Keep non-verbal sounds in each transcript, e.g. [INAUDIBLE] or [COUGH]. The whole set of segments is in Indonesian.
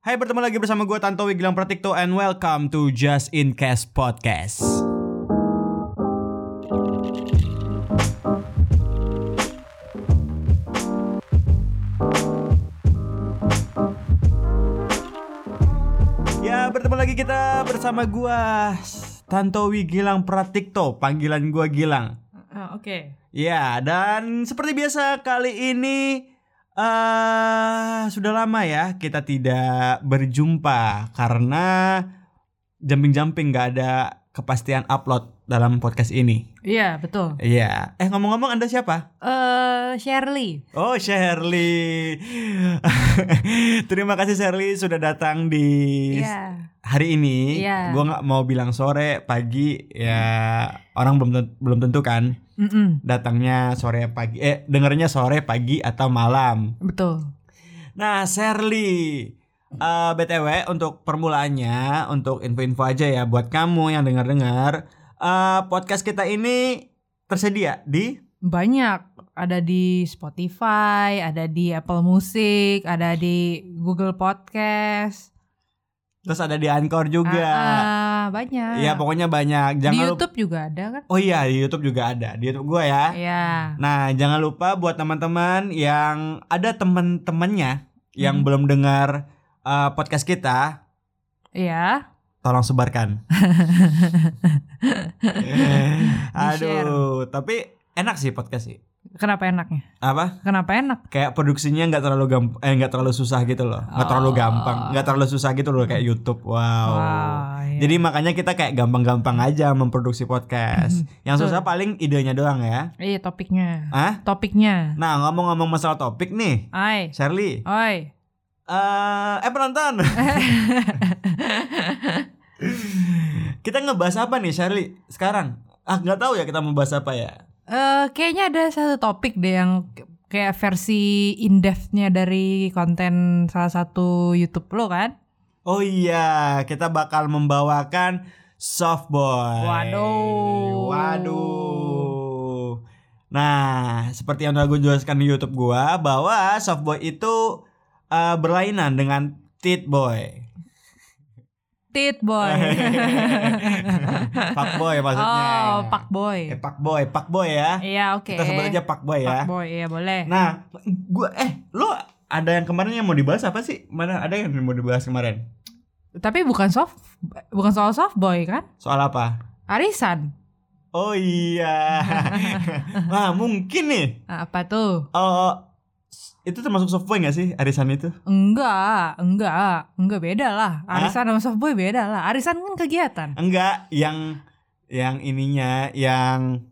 Hai bertemu lagi bersama gue Tantowi Gilang Pratikto and welcome to Just In Case Podcast. Ya bertemu lagi kita bersama gue Tantowi Gilang Pratikto, panggilan gue Gilang. Ah, Oke. Ya, dan seperti biasa kali ini eh sudah lama ya kita tidak berjumpa karena jumping-jumping nggak ada kepastian upload dalam podcast ini. Iya betul. Iya. Eh ngomong-ngomong Anda siapa? Eh Shirley. Oh Shirley. [LAUGHS] Terima kasih Shirley sudah datang di Iya. hari ini. Iya. Gua nggak mau bilang sore, pagi, ya orang belum belum tentu kan Mm-mm. datangnya sore pagi eh dengernya sore pagi atau malam. Betul. Nah, Shirley eh, BTW untuk permulaannya untuk info-info aja ya buat kamu yang dengar-dengar eh, podcast kita ini tersedia di Banyak. Ada di Spotify, ada di Apple Music, ada di Google Podcast. terus ada di Anchor juga. Ah, ah, banyak. Iya, pokoknya banyak. di Jangan lupa YouTube juga ada kan? Oh iya, di YouTube juga ada. Di YouTube gua ya. Iya. Nah, jangan lupa buat teman-teman yang ada teman-temannya yang Hmm. belum dengar eh, podcast kita, Iya. Tolong sebarkan. [LAUGHS] Di-share. Aduh, tapi enak sih podcast sih. Kenapa enaknya? Apa? Kenapa enak? Kayak produksinya nggak terlalu gampang, eh nggak terlalu susah gitu loh, nggak terlalu Oh. gampang, nggak terlalu susah gitu loh kayak YouTube. Wow. Wah, iya. Jadi makanya kita kayak gampang-gampang aja memproduksi podcast. Yang susah paling idenya doang ya. Iya topiknya. Ah? Topiknya. Nah ngomong-ngomong masalah topik nih, Ai. Shirley. Oi. Eh, eh penonton. [LAUGHS] kita ngebahas apa nih, Shirley? Sekarang? Ah nggak tahu ya kita mau bahas apa ya. Eh kayaknya ada satu topik deh yang kayak versi in depth-nya dari konten salah satu YouTube lo kan? Oh iya, kita bakal membawakan Softboy. Waduh. Waduh. Nah, seperti yang udah gue jelaskan di YouTube gua bahwa Softboy itu eh, berlainan dengan Tit Boy. Tit boy. [LAUGHS] Pak Boy maksudnya. oh, pak boy. Eh, Pak Boy, Pak Boy ya. Iya, oke. Kita sebut aja Pak Boy ya. Pak boy, iya boleh. Nah, gua eh lo ada yang kemarin yang mau dibahas apa sih? Mana ada yang mau dibahas kemarin? Tapi bukan soft bukan soal soft boy kan? Soal apa? Arisan. Oh iya. [LAUGHS] Nah, mungkin nih. Apa tuh? Oh, itu termasuk softboy gak sih arisan itu? Enggak, enggak, enggak beda lah. Arisan sama soft boy beda lah. Arisan kan kegiatan. Enggak, yang yang ininya yang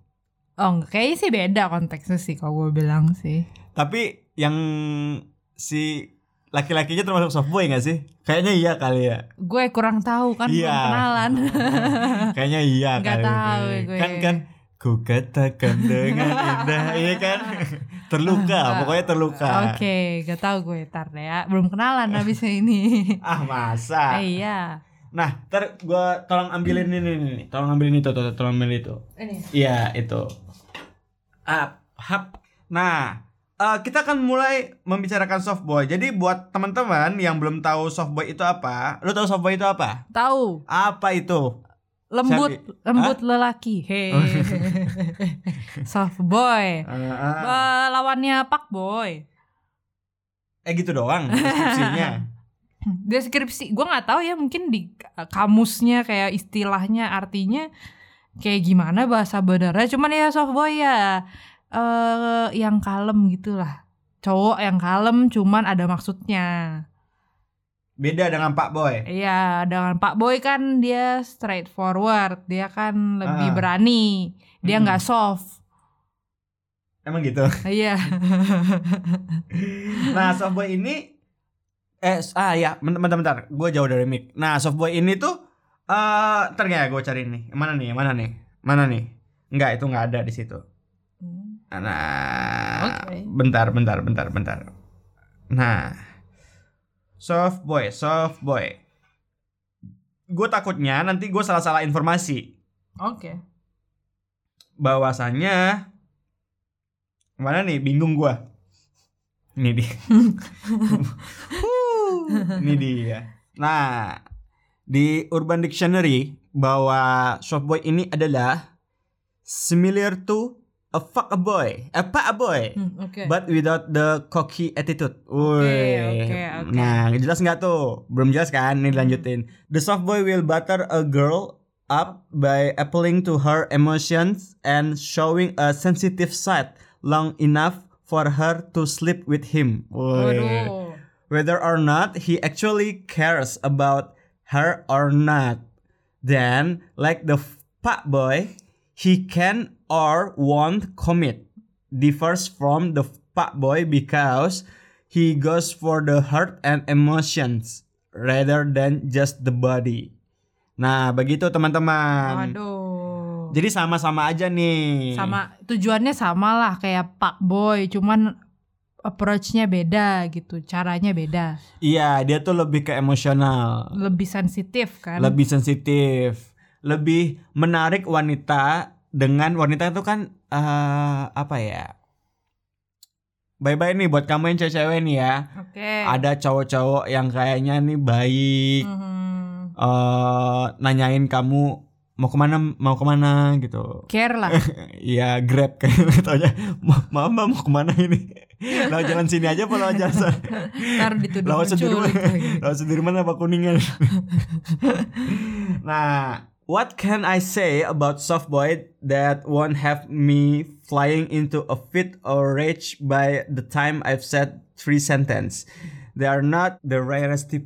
Oh, enggak. kayaknya sih beda konteksnya sih kalau gue bilang sih. tapi yang si laki-lakinya termasuk softboy gak sih? Kayaknya iya kali ya. Gue kurang tahu kan Iya. belum kenalan. [LAUGHS] Kayaknya iya Nggak kali. tahu gue. Kan kan ku katakan dengan indah iya kan terluka pokoknya terluka Oke, gak tahu gue tar deh ya. Belum kenalan habisnya ini. [LAUGHS] ah masa Eh, iya. nah ntar gua tolong ambilin ini nih tolong ambilin itu tuh, tolong ambilin itu Ini. Iya itu. Ah, hap. Nah, eh, kita akan mulai membicarakan softboy. Jadi buat teman-teman yang belum tahu softboy itu apa, lu tahu softboy itu apa? Tahu, Apa itu? Lembut, Siapa? lembut lelaki. Hei. [LAUGHS] Soft boy. Eh, ah. Eh, lawannya pak boy. eh gitu doang deskripsinya. [LAUGHS] Deskripsi, gue nggak tahu ya mungkin di kamusnya kayak istilahnya artinya kayak gimana bahasa benernya. Cuman ya soft boy ya eh yang kalem gitulah. Cowok yang kalem cuman ada maksudnya. Beda dengan Pak Boy. Iya, dengan Pak Boy kan dia straightforward, dia kan lebih Ah. berani, dia nggak soft. Emang gitu. [LAUGHS] Iya. [LAUGHS] Nah, softboy ini eh ah ya, bentar bentar. Gue jauh dari mic. Nah, softboy ini tuh eh ntar ya gue cari nih. Mana nih? Mana nih? Mana nih? Enggak, itu nggak ada di situ. Nah, Oke. bentar, bentar, bentar, bentar. Nah, soft boy, soft boy. Gue takutnya nanti gue salah-salah informasi. Oke. Bahwasannya mana nih? Bingung gue. Ini dia. [LAUGHS] Ini dia. Nah, di Urban Dictionary bahwa softboy ini adalah similar to a fuck a boy, a fuck a boy. Hmm, Oke. But without the cocky attitude. Oke, Woi. oke, oke. Nah, jelas nggak tuh? Belum jelas kan? Ini dilanjutin. The soft boy will butter a girl up by appealing to her emotions and showing a sensitive side long enough for her to sleep with him. Waduh. Whether or not he actually cares about her or not. Then, like the fuck boy, he can or won't commit. Differs from the fuck boy because he goes for the heart and emotions rather than just the body. Nah, begitu teman-teman. Jadi sama-sama aja nih. Sama tujuannya sama lah kayak Pak Boy, cuman approach-nya beda gitu, caranya beda. Iya, dia tuh lebih ke emosional. Lebih sensitif kan? lebih sensitif, lebih menarik wanita dengan wanita itu kan eh, apa ya? Bye-bye nih buat kamu yang cewek-cewek nih ya. Oke. Ada cowok-cowok yang kayaknya nih baik, Mhm. eh, nanyain kamu mau ke mana, mau ke mana gitu. Care lah. [LAUGHS] Iya grab kayak taunya "Ma- maaf mbak mau ke mana ini [LAUGHS] lewat jalan sini aja apa lewat jalan sana Ntar dituduh lagi. Lawan Sudirman apa kuningan [LAUGHS] nah what can I say about soft boy that won't have me flying into a fit or rage by the time I've said three sentence? They are not the rarest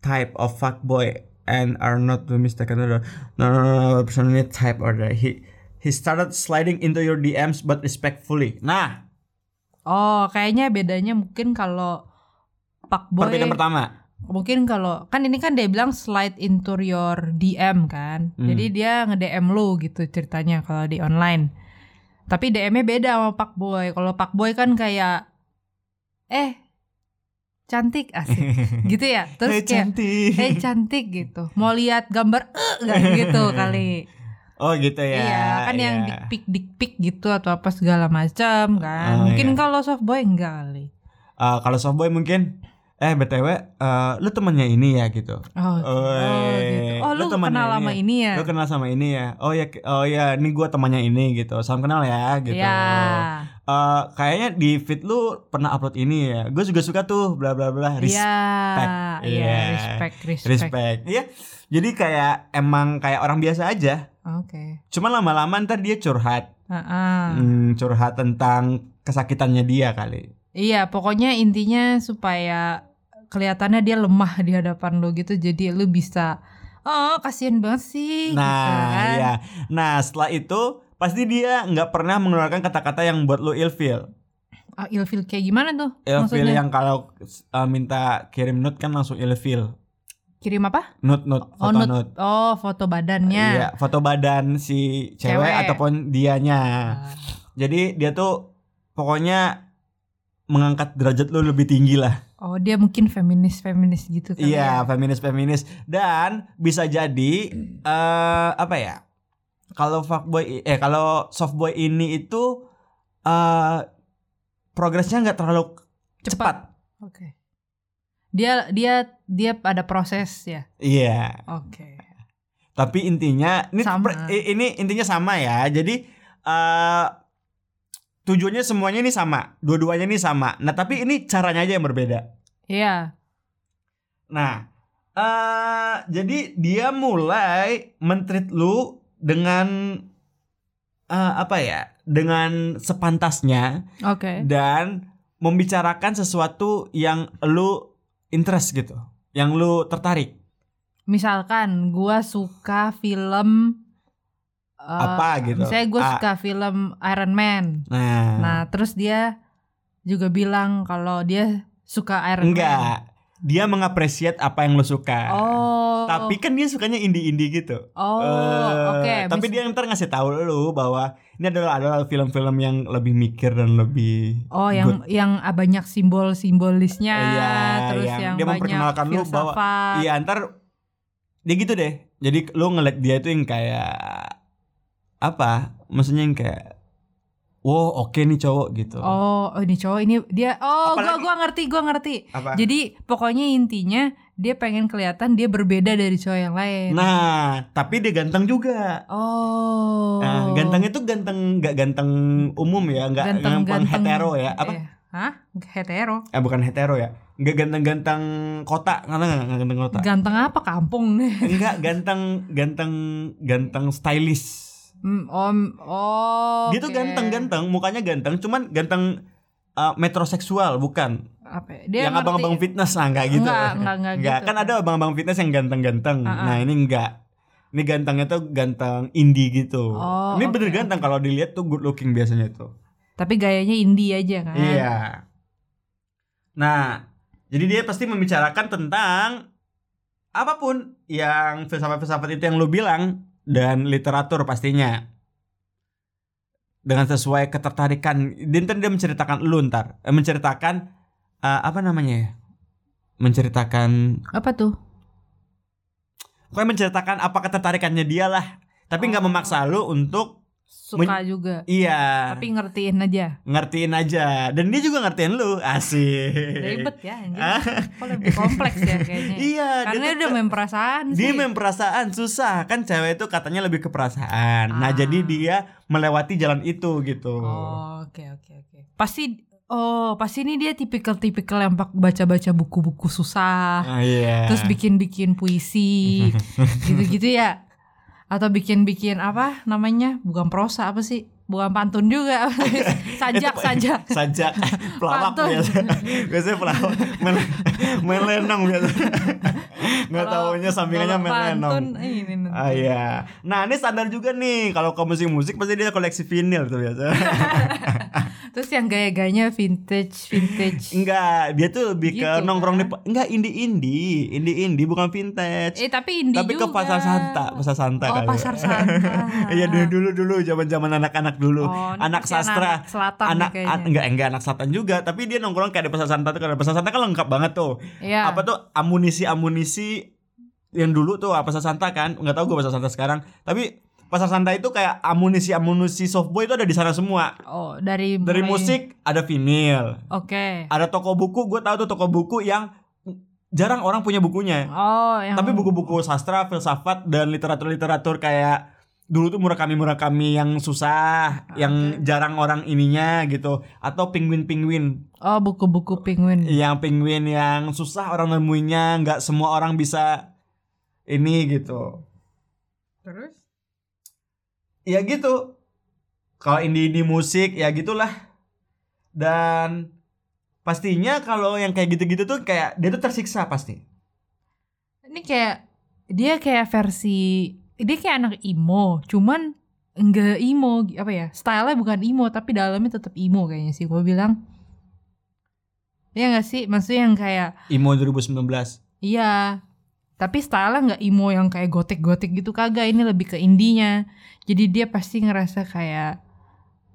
type of fuck boy and are not the mistaken no no no, no personally type or the he he started sliding into your DMs but respectfully. Nah. Oh, kayaknya bedanya mungkin kalau Pak Boy perbedaan pertama mungkin kalau kan ini kan dia bilang slide into your DM kan. Hmm. Jadi dia nge-DM lu gitu ceritanya kalau di online. Tapi DM-nya beda sama Pak Boy. Kalau Pak Boy kan kayak eh cantik asik [LAUGHS] gitu ya. Terus Hey, kayak cantik eh cantik gitu. Mau lihat gambar eh nggak gitu [LAUGHS] kali. Oh gitu ya. iya, kan yang iya. dik pic dik pic gitu atau apa segala macam kan. Oh, mungkin iya. kalau soft boy enggak kali. Eh, kalau softboy mungkin eh btw eh, lu temannya ini ya gitu. Oh, oh, gitu. Oh, lu, lu kenal ini sama ya? ini ya? Lu kenal sama ini ya? Oh ya, oh ya, ini gua temannya ini gitu. Salam kenal ya gitu. Ya. Eh, kayaknya di feed lu pernah upload ini ya. Gue juga suka tuh bla bla bla. Iya. Iya, Iya. respect, respect. Respect. Iya. Jadi kayak emang kayak orang biasa aja. Oke. Cuma lama-lama ntar dia curhat. Heeh. Hmm, curhat tentang kesakitannya dia kali. Iya, pokoknya intinya supaya kelihatannya dia lemah di hadapan lu gitu. Jadi lu bisa Oh, kasihan banget sih Nah, gitu kan. iya. Nah, setelah itu pasti dia nggak pernah mengeluarkan kata-kata yang buat lu ilfeel. Ah, ilfil kayak gimana tuh? Ilfeel Maksudnya? yang kalau uh, minta kirim nude kan langsung ilfeel. Kirim apa? Nude, nude, Oh, foto nude. nude. Oh, foto badannya. Iya, foto badan si cewek, Cewek. ataupun dianya. Ah. Jadi dia tuh pokoknya mengangkat derajat lu lebih tinggi lah. Oh, dia mungkin feminis-feminis gitu kali Iya, ya. feminis-feminis dan bisa jadi eh apa ya? Kalau fuckboy eh kalau softboy ini itu eh progresnya nggak terlalu cepat. Oke. Dia dia dia ada proses ya. Iya. Oke. Tapi intinya ini Sama. per- i- ini intinya sama ya. Jadi eh tujuannya semuanya ini sama, dua-duanya ini sama. Nah, tapi ini caranya aja yang berbeda. Iya. Nah, eh jadi dia mulai mentreat lu dengan eh, apa ya? Dengan sepantasnya Oke. dan membicarakan sesuatu yang lu interest gitu, yang lu tertarik. Misalkan gua suka film eh, Apa gitu. Misalnya gue Ah. suka film Iron Man. Nah, Nah, terus dia juga bilang kalau dia suka Iron Man. enggak. Dia mengapresiat apa yang lu suka. Oh. Tapi kan dia sukanya indie-indie gitu. Oh, Eh, oke. Tapi Mis- dia ntar ngasih tahu lu bahwa ini adalah adalah film-film yang lebih mikir dan lebih Oh, yang yang ah, banyak simbol-simbolisnya, Iya, terus yang yang, dia banyak memperkenalkan lu bahwa- filsafat. Iya ntar dia gitu deh. Jadi lu ngeliat dia tuh yang kayak apa? Maksudnya yang kayak wow oke nih cowok gitu. Oh, oh ini cowok ini dia oh gua Apalagi- gua ngerti, gua ngerti. Apa? Jadi pokoknya intinya dia pengen kelihatan dia berbeda dari cowok yang lain. Nah, tapi dia ganteng juga. oh. Nah, ganteng itu ganteng nggak ganteng umum ya, nggak Ganteng- ganteng. hetero ya. Apa? Eh, hah? Hetero. Eh bukan hetero ya. Nggak ganteng-ganteng kota, nggak nggak nggak ganteng kota. Ganteng apa kampung? Enggak ganteng ganteng ganteng stylish. Hmm, om, oh. Dia tuh ganteng-ganteng, mukanya ganteng, cuman ganteng uh, metroseksual bukan. Apa? ya? Dia yang abang-abang fitness lah nggak gitu. Enggak, enggak, enggak gitu. Kan ada abang-abang fitness yang ganteng-ganteng. Ah, ah. Nah, ini enggak. Ini gantengnya tuh ganteng indie gitu. Oh, ini oke, bener ganteng kalau dilihat tuh good looking biasanya tuh. Tapi gayanya indie aja kan. Iya. Nah, jadi dia pasti membicarakan tentang apa pun yang filsafat-filsafat itu yang lu bilang dan literatur pastinya. Dengan sesuai ketertarikan. Dia ntar dia menceritakan lu ntar. Eh, menceritakan eh, apa namanya ya? Menceritakan Apa tuh? Pokoknya menceritakan apa ketertarikannya dia lah. Tapi nggak Oh. memaksa lu untuk Suka juga. iya Tapi ngertiin aja. ngertiin aja. Dan dia juga ngertiin lu. Asik. Ribet ya anjing. Ah. Kok lebih kompleks ya kayaknya. [LAUGHS] Iya, Karena dia dia udah main perasaan dia sih. main perasaan susah kan cewek itu katanya lebih ke perasaan. Nah Ah. jadi dia melewati jalan itu gitu. Oh, oke oke oke. Pasti oh, pasti ini dia tipikal-tipikal yang pak- baca-baca buku-buku susah. Ah, iya. Terus bikin-bikin puisi [LAUGHS] gitu-gitu ya. Atau bikin-bikin apa namanya? Bukan prosa apa sih? Bukan pantun juga. [LAUGHS] [LAUGHS] sajak, Itu- sajak. sajak [LAUGHS] pelawak Pantun. biasa biasanya pelawak main, main lenong biasa nggak tahunya sampingannya kalau main lenong pantun, ini. Ah iya. Nah ini standar juga nih kalau ke musik-musik pasti dia koleksi vinil tuh biasa. Terus yang gaya-gayanya vintage, vintage. enggak, dia tuh lebih ke Gitu nongkrong di kan? enggak indie-indie, indie-indie bukan vintage. Eh tapi indie Tapi ke juga. pasar Santa, pasar Santa Oh, kali. pasar Santa. Iya dulu dulu dulu zaman-zaman anak-anak dulu. Oh, anak sastra. anak selatan anak an- enggak enggak anak selatan juga, tapi dia nongkrong kayak di pasar Santa tuh kalau pasar Santa kan lengkap banget tuh. Iya. Apa tuh amunisi-amunisi yang dulu tuh apa pasar Santa kan? Enggak tahu gue pasar Santa sekarang, tapi pasar Santa itu kayak amunisi-amunisi softboy itu ada di sana semua. Oh, dari Dari mulai- musik ada vinil, Oke. ada toko buku, gue tahu tuh toko buku yang jarang orang punya bukunya. Oh, yang Tapi buku-buku sastra, filsafat dan literatur-literatur kayak dulu tuh Murakami-Murakami yang susah, yang jarang orang ininya gitu, atau penguin-penguin Oh, buku-buku penguin. yang penguin yang susah orang nemuinya, nggak semua orang bisa ini gitu. Terus? Ya gitu. Kalau indie-indie musik ya gitulah. Dan pastinya kalau yang kayak gitu-gitu tuh kayak dia tuh tersiksa pasti. Ini kayak dia kayak versi dia kayak anak emo, cuman enggak emo apa ya? Stylenya bukan emo tapi dalamnya tetap emo kayaknya sih gue bilang. Iya gak sih? Maksudnya yang kayak Imo 2019. Iya. Tapi style nggak emo yang kayak gotik-gotik gitu kagak. Ini lebih ke indinya. Jadi dia pasti ngerasa kayak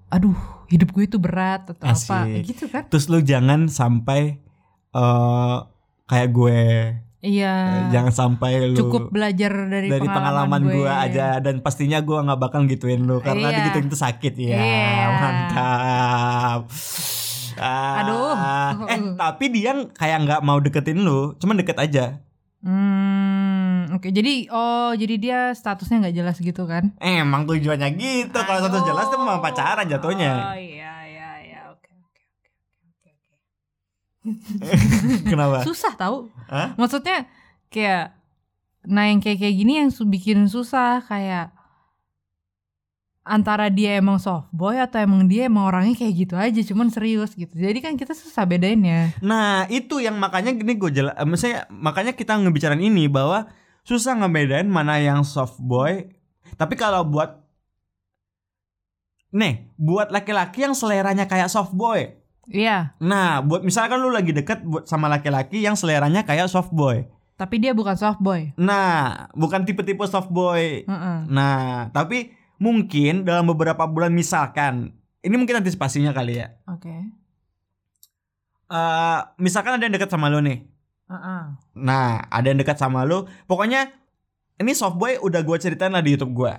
aduh, hidup gue itu berat atau apa. Asik. Gitu kan? Terus lu jangan sampai eh kayak gue. Iya. Eh, Jangan sampai lu Cukup belajar dari, dari pengalaman, gue, gue aja dan pastinya gue nggak bakal gituin lu karena Iya. digituin itu sakit ya. Iya. Mantap. Ah, Aduh. Eh tapi dia kayak nggak mau deketin lu, cuman deket aja. Hmm, oke. Jadi oh, jadi dia statusnya nggak jelas gitu kan? Emang tujuannya gitu. Kalau satu Aduh. jelas tuh mau pacaran jatuhnya. Oh iya iya oke oke oke oke oke. [LAUGHS] Kenapa? Susah tahu. Hah? Maksudnya kayak nah yang kayak kayak gini yang bikin susah kayak antara dia emang soft boy atau emang dia emang orangnya kayak gitu aja cuman serius gitu. Jadi kan kita susah bedainnya. Nah itu yang makanya gini gue jelas. Maksudnya makanya kita ngebicarain ini bahwa susah ngebedain mana yang soft boy. Tapi kalau buat Nih, buat laki-laki yang seleranya kayak soft boy. Iya, Nah, buat misalkan lu lagi deket buat sama laki-laki yang seleranya kayak soft boy. tapi dia bukan soft boy. Nah, bukan tipe-tipe soft boy. Heeh. Nah, tapi mungkin dalam beberapa bulan misalkan, ini mungkin antisipasinya kali ya. Oke. Eh, misalkan ada yang deket sama lu nih. Heeh. Nah, ada yang dekat sama lu. Pokoknya ini soft boy udah gue ceritain lah di YouTube gue.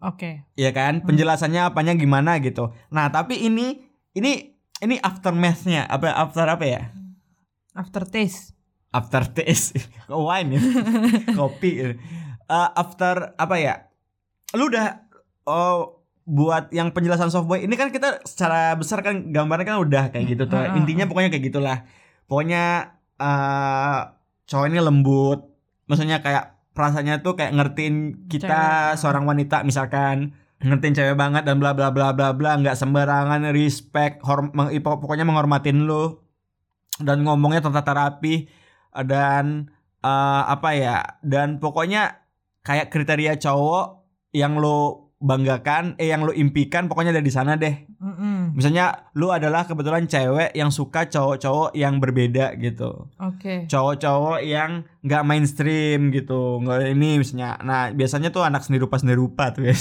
Oke. Iya kan? Penjelasannya apanya gimana gitu. Nah, tapi ini ini ini aftermath-nya apa after apa ya? After taste. After taste. [LAUGHS] Kok wine ya? [LAUGHS] Kopi. Eh, after apa ya? Lu udah oh buat yang penjelasan softboy ini kan kita secara besar kan gambarnya kan udah kayak gitu tuh. Intinya pokoknya kayak gitulah. Pokoknya eh cowok ini lembut. Maksudnya kayak perasaannya tuh kayak ngertiin kita Cewek. seorang wanita misalkan ngertiin cewek banget dan bla bla bla bla bla nggak sembarangan respect horm- pokoknya menghormatin lu. Dan ngomongnya tentang terapi dan eh, apa ya dan pokoknya kayak kriteria cowok yang lo banggakan eh yang lo impikan pokoknya ada di sana deh Mm-mm. misalnya lu adalah kebetulan cewek yang suka cowok-cowok yang berbeda gitu Oke. cowok-cowok yang nggak mainstream gitu nggak ini misalnya nah biasanya tuh anak seni rupa seni rupa tuh ya [LAUGHS]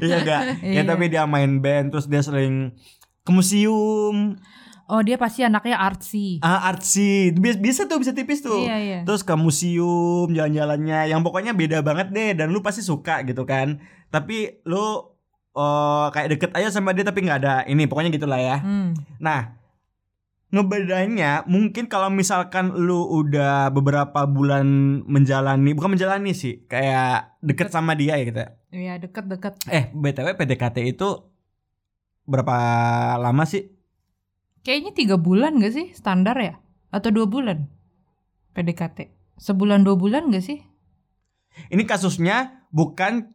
iya enggak [LAUGHS] ya Iya. tapi dia main band terus dia sering ke museum Oh dia pasti anaknya artsy. ah artsy bisa, bisa tuh bisa tipis tuh Iya iya. terus ke museum jalan-jalannya yang pokoknya beda banget deh dan lu pasti suka gitu kan tapi lu eh, kayak deket aja sama dia tapi nggak ada ini pokoknya gitulah ya Hmm. Nah, ngebedanya mungkin kalau misalkan lu udah beberapa bulan menjalani, bukan menjalani sih, kayak deket sama dia ya gitu. Iya deket-deket. Eh, BTW PDKT itu berapa lama sih? Kayaknya tiga bulan gak sih standar ya? Atau dua bulan? PDKT. Sebulan dua bulan gak sih? Ini kasusnya bukan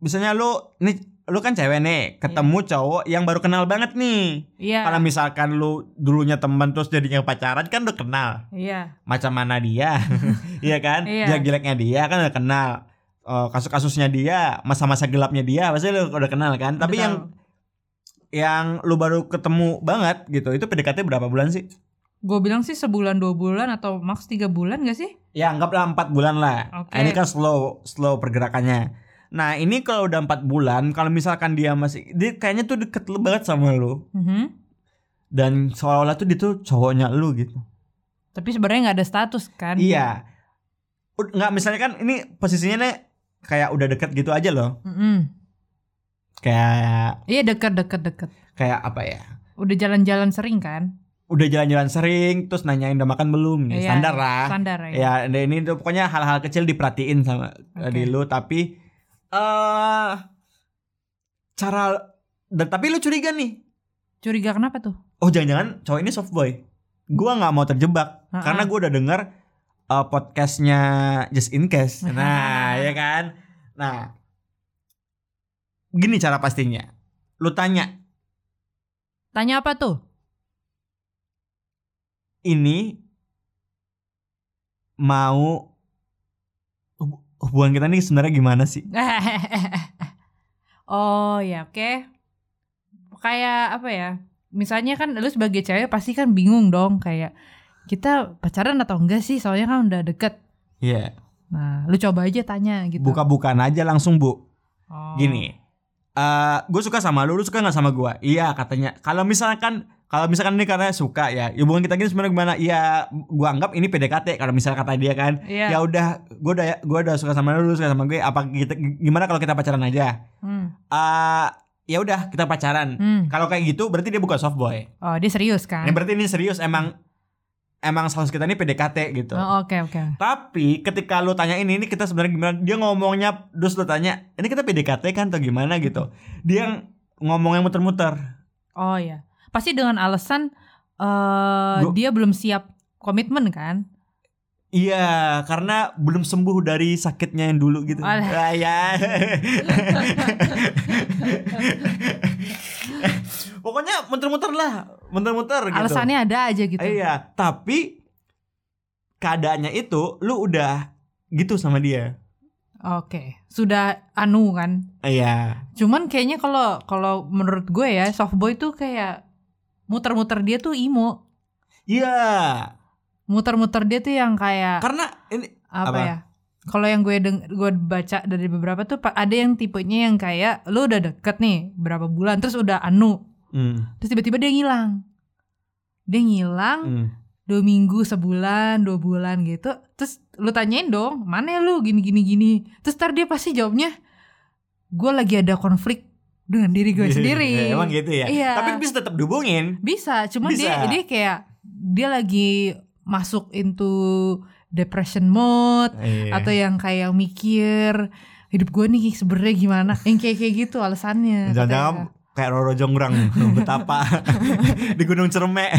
misalnya lu ini lu kan cewek nih, ketemu cowok yang baru kenal banget nih. Iya. Kalau misalkan lu dulunya teman terus jadinya pacaran kan udah kenal. Iya. macam mana dia [LAUGHS] iya kan Iya. jelek-jeleknya dia kan udah kenal Eh, kasus-kasusnya dia masa-masa gelapnya dia pasti lu udah kenal kan tapi yang yang lu baru ketemu banget gitu itu PDKT berapa bulan sih Gue bilang sih sebulan dua bulan atau max tiga bulan gak sih? ya anggaplah empat bulan lah Oke. Nah, ini kan slow slow pergerakannya nah ini kalau udah empat bulan kalau misalkan dia masih dia kayaknya tuh deket banget sama lu Mhm. dan seolah-olah tuh dia tuh cowoknya lu gitu Tapi sebenarnya nggak ada status kan? iya nggak misalnya kan ini posisinya nih kayak udah deket gitu aja loh Mm-mm. kayak Iya deket deket deket. kayak apa ya Udah jalan-jalan sering kan? udah jalan-jalan sering terus nanyain udah makan belum ya, Iya, standar lah Standar ya. ya ini tuh pokoknya hal-hal kecil diperhatiin sama Oke. di lu tapi eh cara dan tapi lu curiga nih. Curiga kenapa tuh? oh jangan-jangan cowok ini soft boy. Gua nggak mau terjebak Ha-ha. karena gua udah denger eh, podcastnya just in case. Nah ya kan? Nah gini cara pastinya. Lu tanya. Tanya apa tuh? ini mau hubungan kita nih sebenarnya gimana sih? [LAUGHS] oh ya oke. Kayak apa ya? Misalnya kan lu sebagai cewek pasti kan bingung dong kayak kita pacaran atau enggak sih? Soalnya kan udah deket. Iya, Nah, lu coba aja tanya gitu. buka-bukaan aja langsung bu. Oh. Gini, eh gue suka sama lu, lu suka nggak sama gue? Iya katanya. Kalau misalkan kalau misalkan ini karena suka ya, hubungan kita gini sebenarnya gimana? Iya, gue anggap ini PDKT. Kalau misalnya kata dia kan, Iya. ya udah, gue udah gue udah suka sama lu, lu suka sama gue. Apa kita gimana kalau kita pacaran aja? Hmm. Eh ya udah kita pacaran. Hmm. Kalau kayak gitu berarti dia bukan soft boy. Oh, dia serius kan? Ini berarti ini serius emang emang status kita ini PDKT gitu. Oh, oke oke. Tapi ketika lu tanya ini, ini kita sebenarnya gimana? Dia ngomongnya, terus lu tanya, ini kita PDKT kan atau gimana gitu? Dia yang ngomongnya muter-muter. Oh ya. Pasti dengan alasan eh Gua- dia belum siap komitmen kan? Iya, karena belum sembuh dari sakitnya yang dulu gitu. Alah. Ah, ya. [LAUGHS] Pokoknya muter-muter lah, muter-muter gitu. Alasannya ada aja gitu. Iya, tapi keadaannya itu lu udah gitu sama dia. Oke, sudah anu kan. Iya. Cuman kayaknya kalau kalau menurut gue ya soft boy tuh kayak muter-muter dia tuh imo. Iya. Muter-muter dia tuh yang kayak Karena ini apa, apa? ya? Kalau yang gue deng gue baca dari beberapa tuh ada yang tipenya yang kayak lu udah deket nih berapa bulan terus udah anu Hmm, terus tiba-tiba dia ngilang. Dia ngilang hmm. dua minggu sebulan dua bulan gitu terus lu tanyain dong mana lu gini gini gini terus ntar dia pasti jawabnya gue lagi ada konflik dengan diri gue [LAUGHS] sendiri. Emang gitu ya. Iya. Tapi bisa tetap dihubungin. Bisa, cuman dia Bisa. dia kayak dia lagi masuk into depression mode Iya. atau yang kayak mikir hidup gue nih sebenarnya gimana yang kayak kayak gitu alasannya Jangan-jangan kayak Roro Jonggrang [LAUGHS] betapa [LAUGHS] di Gunung Cermek.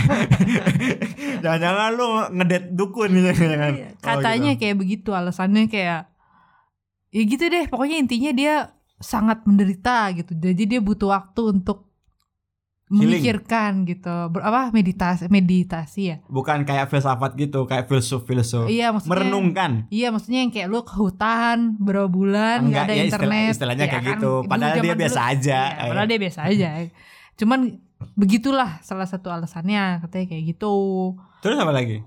[LAUGHS] Jangan-jangan lu ngedet dukun gitu jangan. Iya, katanya kayak begitu alasannya kayak ya gitu deh pokoknya intinya dia sangat menderita gitu jadi dia butuh waktu untuk Healing. memikirkan gitu Ber- apa meditasi meditasi ya bukan kayak filsafat gitu, kayak filsuf-filsuf. iya maksudnya Merenungkan. Iya maksudnya yang kayak lu ke hutan berapa bulan nggak ada ya istilah- internet istilahnya Ya kayak kan, gitu. dulu Padahal dia zaman biasa dulu- aja. Iya, padahal dia biasa aja cuman begitulah salah satu alasannya katanya kayak gitu Terus apa lagi?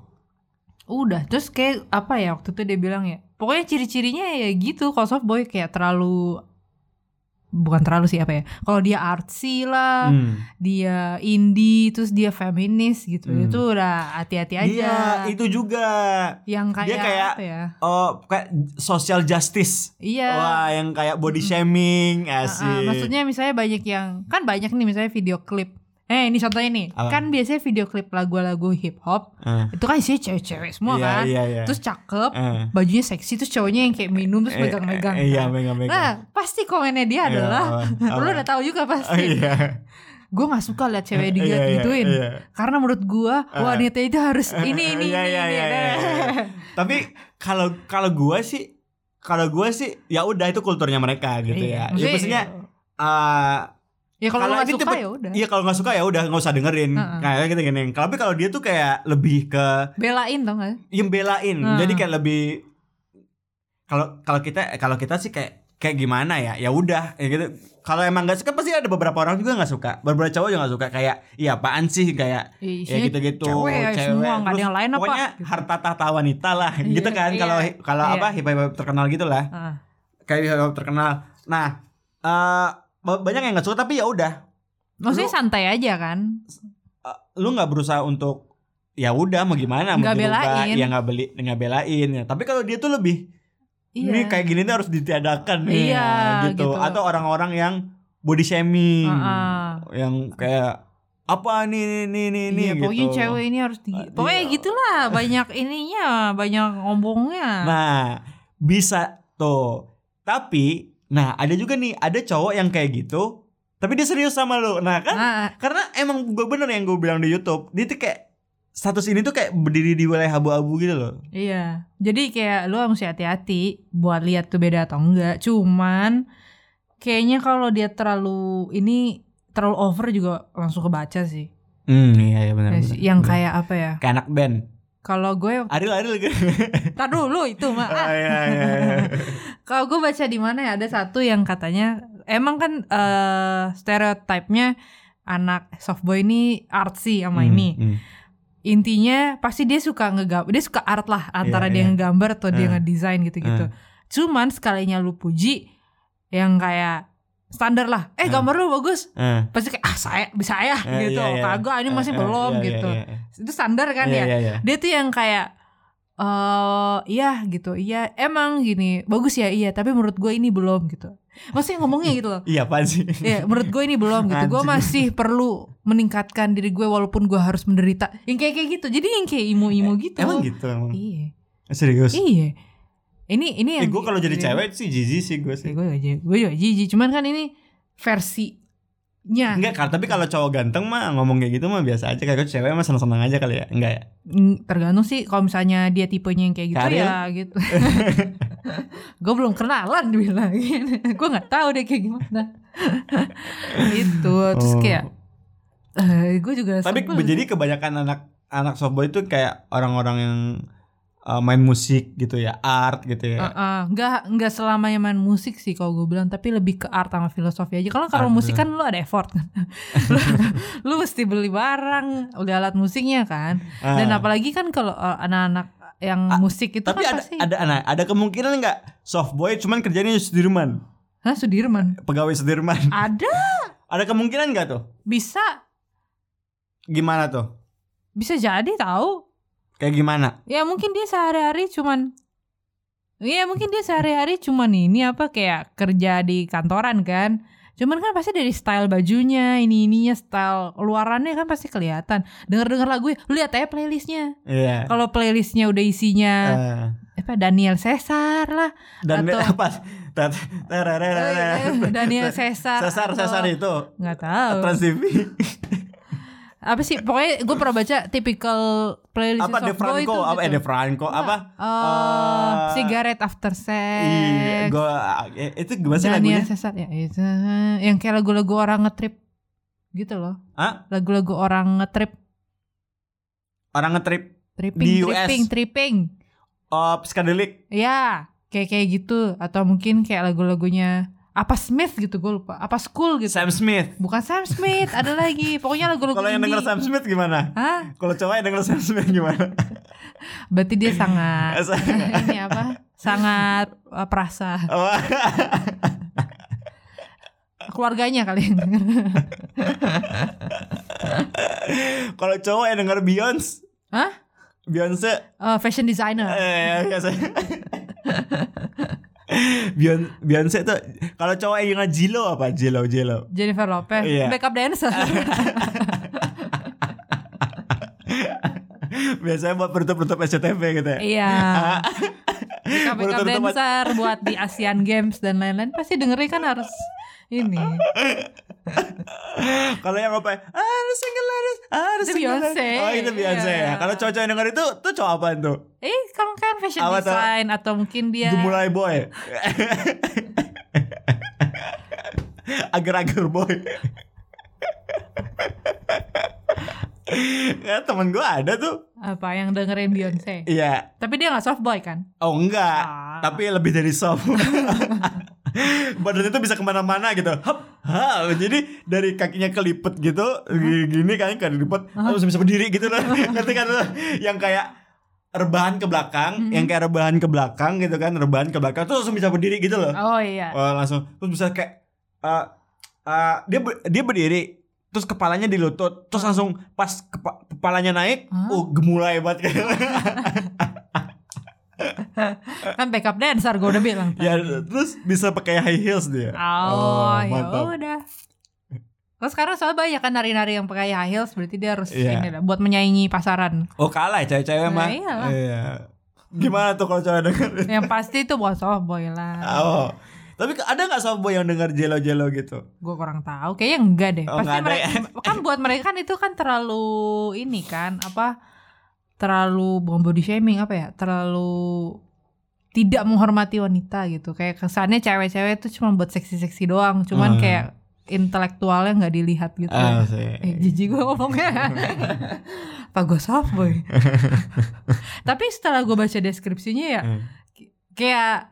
udah terus kayak apa ya waktu itu dia bilang ya pokoknya ciri-cirinya ya gitu kalau soft boy kayak terlalu bukan terlalu sih apa ya kalau dia artsy lah Hmm. dia indie terus dia feminis gitu Hmm. itu udah hati-hati aja Iya, itu juga. yang kayak, dia kayak- apa ya Oh, kayak social justice. iya Wah, yang kayak body shaming, Ah, ah, asik. maksudnya misalnya banyak yang kan banyak nih misalnya video klip. Eh ini contohnya nih, Apa? kan biasanya video klip lagu-lagu hip hop Eh, itu kan isinya cewek-cewek semua iya, kan. Iya, iya. Terus cakep, Eh. bajunya seksi, terus cowoknya yang kayak minum terus Eh, megang-megang. eh, Iya, megang-megang. Nah, pasti komennya dia Iya, adalah [LAUGHS] lu udah tahu juga Oh, pasti. iya. Gue nggak suka lihat cewek digiat iya, gituin. iya. Karena menurut gue wanita itu harus [LAUGHS] ini ini ini. ini. Tapi kalau kalau gua sih kalau gua sih ya udah itu kulturnya mereka gitu ya. Ya maksudnya eh, ya kalau kalau nggak suka tipe- ya udah. Iya kalau nggak suka ya udah nggak usah dengerin Heeh. kayak gitu gini. Tapi kalau dia tuh kayak lebih ke Belain tau gak? yang belain. Heeh. Jadi kayak lebih kalau kalau kita kalau kita sih kayak kayak gimana ya? Ya udah ya gitu. Kalau emang nggak suka pasti ada beberapa orang juga nggak suka. Beberapa cowok juga nggak suka kayak iya apaan sih kayak ya Isinya gitu-gitu cewek, ya, semua nggak ada yang lain apa? pokoknya Gitu. harta tahta wanita lah Iya, gitu kan iya. kalau kalau Iya. apa hip hop terkenal gitu lah Ah. kayak hip hop terkenal nah eh ba- banyak yang nggak suka tapi ya udah Maksudnya Lu- santai aja kan? Eh, lu nggak berusaha untuk ya udah mau gimana mau Nggak belain. ya nggak beli nggak belain ya tapi kalau dia tuh lebih ini kayak gini tuh harus ditiadakan nih Iya, gitu. gitu. atau orang-orang yang body shaming Ah, ah. yang kayak apa nih nih nih nih Iya, gitu pokoknya cewek ini harus di... Ah, Pokoknya iya. gitulah, banyak [LAUGHS] ininya, banyak ngomongnya. Nah, bisa tuh. Tapi, nah ada juga nih, ada cowok yang kayak gitu, tapi dia serius sama lu. Nah kan, Ah, karena emang gue bener yang gue bilang di YouTube, dia tuh kayak status ini tuh kayak berdiri di wilayah abu-abu gitu loh. iya. Jadi kayak lu mesti hati-hati buat lihat tuh beda atau enggak. Cuman kayaknya kalau dia terlalu ini terlalu over juga langsung kebaca sih. Hmm, iya iya benar. Ya sih, yang kayak apa ya? kayak anak band. Kalau gue [LAUGHS] Aril Aril gitu. Tar dulu itu mah. Oh, iya, iya, iya. [LAUGHS] Kalau gue baca di mana ya ada satu yang katanya emang kan eh stereotipnya anak softboy ini artsy sama Hmm, ini. hmm. Intinya pasti dia suka ngegambar, dia suka art lah antara Iya, dia iya. ngegambar atau dia Eh. ngedesain gitu-gitu. Eh. Cuman sekalinya lu puji yang kayak standar lah. Eh Eh. gambar lu bagus. Eh, Pasti kayak ah saya bisa ya eh, gitu. iya, iya. Kagak ini masih eh, belum iya, gitu. iya, iya. Itu standar kan Iya, ya. iya, iya. Dia tuh yang kayak eh iya gitu. Iya emang gini. Bagus ya iya, tapi menurut gue ini belum gitu. Maksudnya ngomongnya gitu loh. [LAUGHS] Iya apaan sih? Ya, menurut gue ini belum gitu. Gue masih perlu meningkatkan diri gue walaupun gue harus menderita. Yang kayak kayak gitu. Jadi yang kayak imo-imo gitu. Emang gitu emang. Iya. Serius? Iya. Ini ini Eh, yang gue kalau jadi cewek sih jijik sih gue sih. gue juga gue juga jijik. Cuman kan ini versinya. Enggak, kan tapi kalau cowok ganteng mah ngomong kayak gitu mah biasa aja kayak cewek mah seneng-seneng aja kali ya. Enggak ya? Tergantung sih kalau misalnya dia tipenya yang kayak gitu Karir? ya gitu. [LAUGHS] gue belum kenalan bilang [LAUGHS] gue nggak tahu deh kayak gimana. [LAUGHS] itu terus Oh. kayak eh gue juga Tapi jadi kebanyakan anak anak softboy itu kayak orang-orang yang uh, main musik gitu ya, art gitu ya. Heeh, nggak nggak selamanya main musik sih kalau gue bilang tapi lebih ke art sama filosofi aja kalau kalau musik kan lu ada effort kan [LAUGHS] lu, lu mesti beli barang udah alat musiknya kan dan Ah. apalagi kan kalau uh, anak-anak yang Ah, musik itu tapi kan ada pasti ada ada ada kemungkinan nggak softboy cuman kerjanya Sudirman, Hah, Sudirman pegawai Sudirman. ada [LAUGHS] ada kemungkinan nggak tuh? bisa Gimana tuh? bisa jadi tahu Kayak gimana? ya mungkin dia sehari-hari cuman Iya mungkin dia sehari-hari cuman ini apa kayak kerja di kantoran kan. Cuman kan pasti dari style bajunya, ini ininya style luarannya kan pasti kelihatan. Dengar-dengar lagu, lu lihat aja playlistnya. Iya. Kalau playlistnya udah isinya Eh, apa Daniel Cesar lah, dan Atau- apa? Tarararara. Eh, Daniel Cesar, Sesar atau- Sesar itu nggak tahu. Trans TV. Apa sih? Pokoknya gue pernah baca typical playlist apa De Softboy Franco? itu Apa eh gitu. De Franco? Apa? Eh, Eh, cigarette after sex. Iya, gua eh, itu gimana sih lagunya? Cesar ya itu yang kayak lagu-lagu orang ngetrip gitu loh. Hah? Lagu-lagu orang ngetrip, Orang ngetrip tripping, Di US. tripping, tripping. oh psychedelic. Ya, kayak kayak gitu atau mungkin kayak lagu-lagunya apa Smith gitu gue lupa. Apa School gitu. Sam Smith. Bukan Sam Smith, ada lagi. [LAUGHS] Pokoknya lagu-lagu Kalau yang denger Sam Smith gimana? Hah? Kalau cowok yang denger Sam Smith gimana? [LAUGHS] Berarti dia sangat Sangat. [LAUGHS] ini apa? Sangat uh, perasa. Oh, Keluarganya kali yang denger. Kalau cowok yang denger Beyonce, Hah? Beyonce Uh, fashion designer. eh biasa. Beyonce, Beyonce tuh kalau cowok yang Jilo apa? Jilo, Jilo. Jennifer Lopez, Iya. backup dancer. [LAUGHS] Biasanya buat penutup-penutup SCTV gitu ya. iya. [LAUGHS] Backup backup dancer buat di Asian Games dan lain-lain pasti dengerin kan harus ini. [LAUGHS] Kalau yang apa? Ada single ada Itu single Beyonce. Oh itu Beyonce Iya. ya. Kalau cowok-cowok yang denger itu, tuh cowok apaan tuh? Eh, kalau kan fashion Apa tuh? design atau mungkin dia Gemulai boy. [LAUGHS] Agar-agar boy. ya temen gue ada tuh. apa yang dengerin Beyonce. Iya. Tapi dia nggak soft boy kan? Oh enggak. Ah. Tapi lebih dari soft. [LAUGHS] Badannya tuh bisa ke mana-mana gitu. Hap, ha. Jadi dari kakinya kelipet gitu, gini kan kelipet, terus bisa berdiri gitu loh. [LAUGHS] Ngerti kan? Yang kayak rebahan ke belakang, yang kayak rebahan ke belakang gitu kan, rebahan ke belakang terus langsung bisa berdiri gitu loh. Oh iya. Oh, langsung terus bisa kayak eh eh, dia dia berdiri terus kepalanya di lutut terus langsung pas kepa- kepalanya naik Hah? oh gemulai banget [LAUGHS] Kan backup dancer gue udah bilang. ya terus bisa pakai high heels dia Oh, ya mantap. udah. Terus sekarang soalnya banyak kan nari-nari yang pakai high heels berarti dia harus Iya. ini lah buat menyaingi pasaran. oh kalah ya cewek-cewek Nah, mah iya gimana tuh kalau cewek denger yang pasti itu buat soft boy lah. oh tapi ada nggak softboy yang denger jelo-jelo gitu Gue kurang tahu, kayaknya enggak deh. Oh, Pasti nggak ada mereka kan buat mereka kan itu kan terlalu ini kan apa? Terlalu bukan body shaming apa ya? Terlalu tidak menghormati wanita gitu. Kayak kesannya cewek-cewek itu cuma buat seksi-seksi doang, cuman Hmm. kayak intelektualnya nggak dilihat gitu. ah Eh, jijik gue ngomongnya [LAUGHS] Apa gue soft boy [LAUGHS] Tapi setelah gue baca deskripsinya ya Hmm. Kayak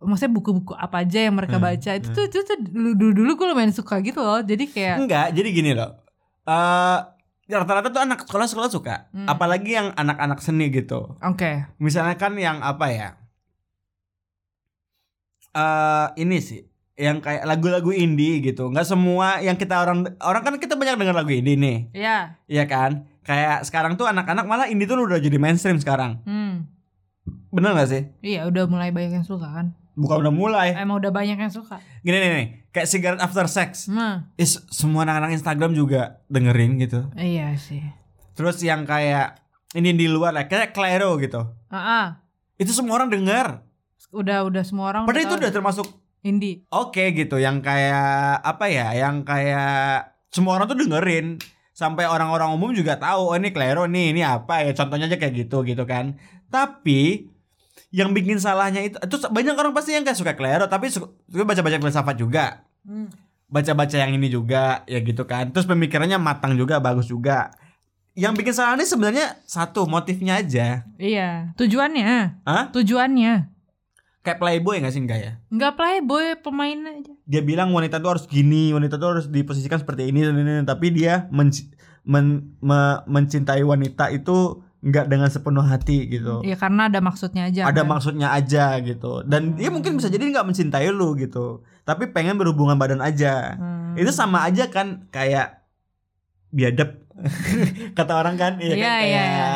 Maksudnya buku-buku apa aja yang mereka Hmm, baca Itu tuh, itu tuh dulu, dulu, gue lumayan suka gitu loh Jadi kayak Enggak, jadi gini loh. Eh rata-rata tuh anak sekolah-sekolah suka. Hmm. Apalagi yang anak-anak seni gitu. Oke Misalnya kan yang apa ya? Eh ini sih yang kayak lagu-lagu indie gitu. Nggak semua yang kita orang orang kan kita banyak dengar lagu indie nih. Ya Iya kan? Kayak sekarang tuh anak-anak malah indie tuh udah jadi mainstream sekarang. hmm. Bener gak sih? Iya udah mulai banyak yang suka kan Bukan udah mulai. Emang udah banyak yang suka Gini nih, nih. kayak cigarette after sex. Nah Is semua anak-anak Instagram juga dengerin gitu. Iya sih Terus yang kayak ini di luar lah, kayak Clairo gitu. ah ah. Itu semua orang denger. Udah udah semua orang Padahal itu udah termasuk Indie oke gitu. Yang kayak apa ya? Yang kayak semua orang tuh dengerin. Sampai orang-orang umum juga tahu, oh ini Clairo nih, ini apa ya? Contohnya aja kayak gitu gitu kan. Tapi yang bikin salahnya itu, itu banyak orang pasti yang gak suka Clairo, tapi suka suka baca-baca filsafat juga. hmm. Baca-baca yang ini juga, ya gitu kan. Terus pemikirannya matang juga, bagus juga. Yang bikin salah ini sebenarnya satu motifnya aja. Iya Tujuannya Hah? Tujuannya Kayak playboy gak sih enggak ya? Nggak playboy pemain aja dia bilang wanita itu harus gini, wanita itu harus diposisikan seperti ini, dan ini, tapi dia menci- men- me- mencintai wanita itu nggak dengan sepenuh hati gitu. Iya karena ada maksudnya aja Ada kan? maksudnya aja gitu. Dan dia mungkin bisa jadi nggak mencintai lu gitu, tapi pengen berhubungan badan aja. Hmm. Itu sama aja kan kayak biadab [LAUGHS] kata orang kan, iya kan Iya, kayak. iya.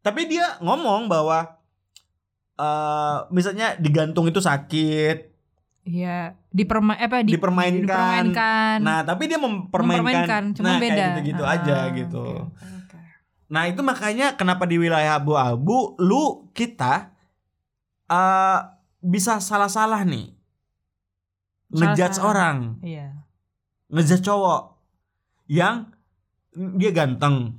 Tapi dia ngomong bahwa eh misalnya digantung itu sakit. Iya, diperma apa di- Dipermainkan. dipermainkan. Nah, tapi dia mempermainkan. Mempermainkan, cuma nah, beda. kayak gitu-gitu aja Ah, gitu. oke. Nah, itu makanya kenapa di wilayah abu-abu lu kita eh bisa salah-salah nih. Ngejudge orang, Iya. ngejudge cowok yang dia ganteng,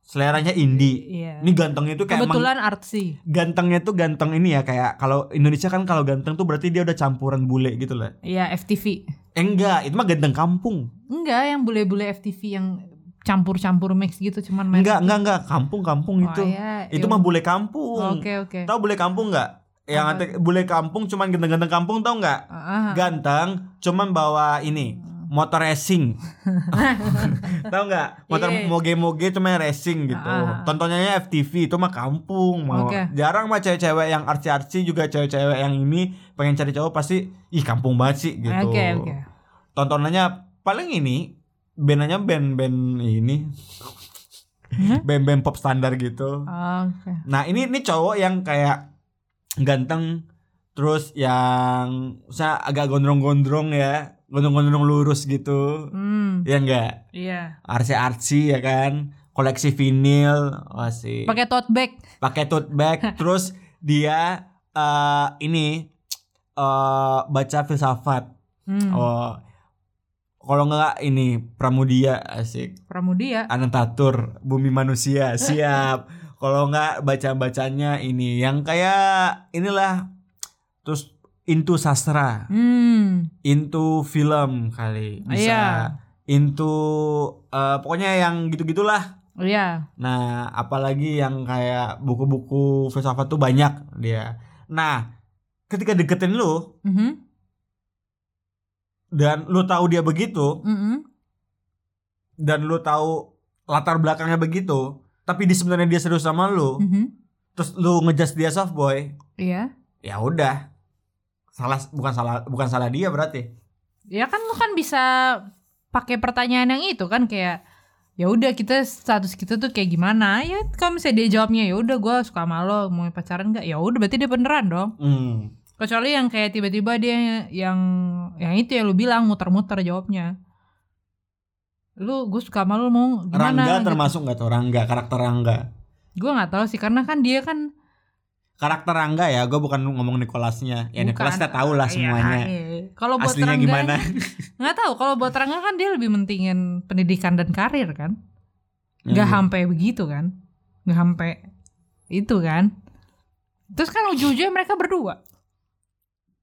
seleranya indie. Iya. Ini gantengnya itu kayak emang- Kebetulan artsy. gantengnya tuh ganteng ini ya kayak kalau Indonesia kan kalau ganteng tuh berarti dia udah campuran bule gitu lah. Iya, FTV. Eh enggak, itu mah ganteng kampung. Enggak, yang bule-bule FTV yang campur-campur mix gitu cuman main. Enggak, enggak, enggak, kampung-kampung Oh, itu. iya, Itu iya. mah bule kampung. Oke, oke. Tahu bule kampung enggak? Yang nanti bule kampung cuman ganteng-ganteng kampung tau enggak? Ah. Ganteng cuman bawa ini motor racing. [LAUGHS] tahu enggak? Motor Iya. moge-moge cuma racing gitu. Ah. Tontonannya FTV itu mah kampung. Mau Oke. jarang mah cewek-cewek yang artsy-artsy juga cewek-cewek yang ini pengen cari cowok pasti ih kampung banget sih gitu. Oke, oke. Tontonannya paling ini bandnya band-band ini Hmm? band-band pop standar gitu. Oke. Nah ini ini cowok yang kayak ganteng terus yang saya agak gondrong-gondrong ya gondrong-gondrong lurus gitu Hmm. ya enggak Iya. artsy-artsy ya kan koleksi vinil masih Pakai tote bag. pakai tote bag [LAUGHS] terus dia eh ini eh baca filsafat Hmm. oh kalau enggak ini Pramudia asik Pramudia. Anantatur Bumi Manusia [LAUGHS] siap kalau nggak baca bacanya ini yang kayak inilah terus into sastra Hmm. into film kali bisa Iya. into eh, pokoknya yang gitu gitulah Iya. nah apalagi yang kayak buku-buku filsafat tuh banyak dia nah ketika deketin lu Mhm. Dan lu tahu dia begitu. Mhm. dan lu tahu latar belakangnya begitu. Tapi di sebenarnya dia serius sama lu. Mhm. terus lu ngejudge dia soft boy. Iya. ya udah. Salah bukan salah bukan salah dia berarti. Ya kan lu kan bisa pakai pertanyaan yang itu kan kayak ya udah kita status kita tuh kayak gimana? Ya kalau misalnya dia jawabnya ya udah gue suka sama lo mau pacaran nggak? Ya udah berarti dia beneran dong. Hmm. Kecuali yang kayak tiba-tiba dia yang yang itu ya lu bilang muter-muter jawabnya. Lu gue suka sama lu mau gimana Rangga gitu. termasuk nggak tuh? Rangga karakter Rangga? Gue nggak tahu sih karena kan dia kan karakter Rangga ya gue bukan ngomong Nicholasnya ya Nicholas kita tahu lah Iya, semuanya. iya. kalau buat aslinya Rangga gimana? [LAUGHS] nggak tahu. Kalau buat Rangga kan dia lebih mentingin pendidikan dan karir kan? Nggak sampai begitu kan? Nggak sampai itu kan? Terus kan ujung-ujungnya mereka berdua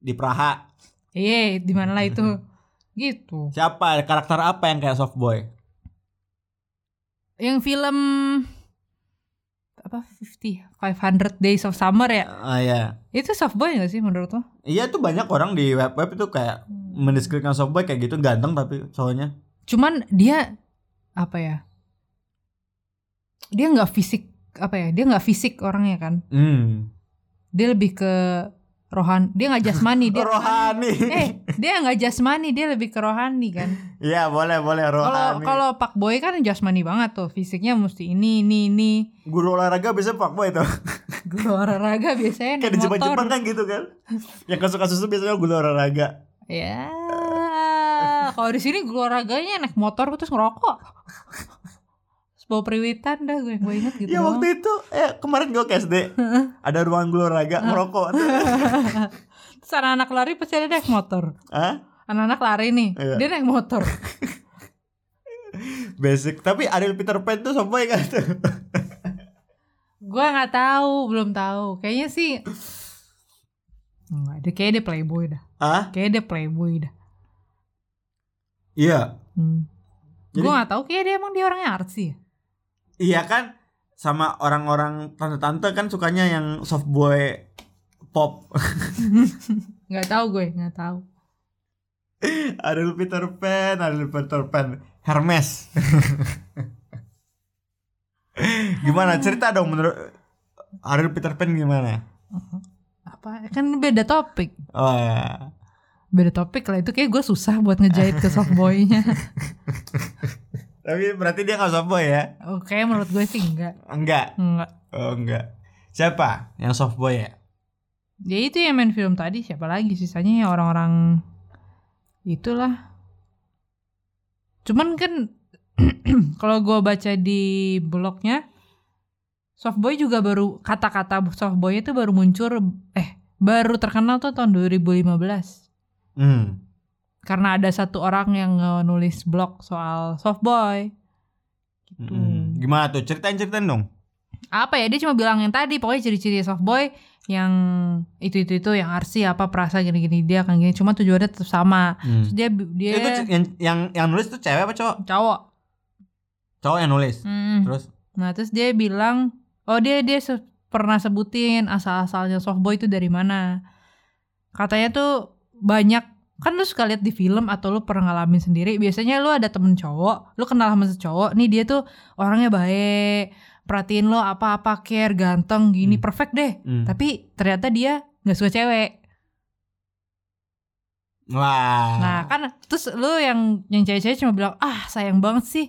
di Praha. Iya di mana lah itu? [LAUGHS] Gitu. Siapa? Karakter apa yang kayak soft boy? Yang film apa 50 500 Days of Summer ya? Ah ya itu soft boy gak sih menurut lo? Iya tuh banyak orang di web web itu kayak mendeskripsikan soft boy kayak gitu ganteng tapi cowoknya. Cuman dia apa ya? Dia nggak fisik apa ya? Dia nggak fisik orangnya kan? Hmm. dia lebih ke rohan dia nggak jasmani dia rohani. Eh dia nggak jasmani dia lebih ke rohani kan? Iya boleh boleh kalau rohani. kalau pak boy kan jasmani banget tuh fisiknya mesti ini ini ini. Guru olahraga biasanya pak boy tuh. [LAUGHS] Guru olahraga biasanya kayak di naik Jepang-Jepang motor kan gitu kan? Yang kasus-kasus itu biasanya guru olahraga. Ya kalau di sini guru olahraganya naik motor terus ngerokok bawa periwitan dah gue gue inget gitu ya doang. waktu itu eh kemarin gue ke SD [LAUGHS] ada ruangan guru olahraga ngerokok. [LAUGHS] Terus anak-anak lari pasti ada naik motor. Hah? anak-anak lari nih Iya. dia naik motor. [LAUGHS] Basic tapi Ariel Peter Pan tuh sampai kan? Tuh gue nggak tahu belum tahu. Kayaknya sih Enggak, dia kayak dia playboy dah. Ah kayak dia playboy dah. Iya. Hmm. Jadi- gue nggak tahu kayak dia emang dia orangnya artsy ya iya kan? Sama orang-orang tante-tante kan sukanya yang soft boy pop. [LAUGHS] Nggak tahu gue nggak tahu. [LAUGHS] Ariel Peter Pan Ariel Peter Pan. Hermes. [LAUGHS] Gimana? Cerita dong menurut Ariel Peter Pan gimana? Apa? Kan beda topik. Oh ya beda topik lah. Itu kayak gue susah buat ngejahit ke soft boynya tapi berarti dia nggak soft boy ya oke menurut gue sih enggak. Enggak? Enggak. Oh enggak. Siapa yang soft boy ya? Ya itu yang main film tadi siapa lagi? Sisanya ya orang-orang itulah. Cuman kan [CLEARS THROAT] kalau gue baca di blognya Softboy juga baru kata-kata Softboy itu baru muncul eh baru terkenal tuh tahun 2015 Hmm. Karena ada satu orang yang nulis blog soal Softboy gitu. Mm-mm. Gimana tuh? Ceritain ceritain dong. Apa ya dia cuma bilang yang tadi pokoknya ciri-ciri Softboy yang itu itu itu yang arsi apa perasa gini-gini dia akan gini cuma tujuannya tetap sama. Hmm. Terus dia dia Itu yang, yang yang nulis tuh cewek apa cowok? cowok. Cowok yang nulis. Hmm. Terus Nah terus dia bilang, oh dia dia se- pernah sebutin asal-asalnya softboy itu dari mana. Katanya tuh banyak kan lu suka lihat di film atau lu pernah ngalamin sendiri. Biasanya lu ada temen cowok, lu kenal sama cowok, nih dia tuh orangnya baik, perhatiin lo apa-apa care, ganteng, gini, Hmm. perfect deh. Hmm. Tapi ternyata dia nggak suka cewek. Wah. Nah kan terus lu yang yang cewek-cewek cuma bilang ah sayang banget sih,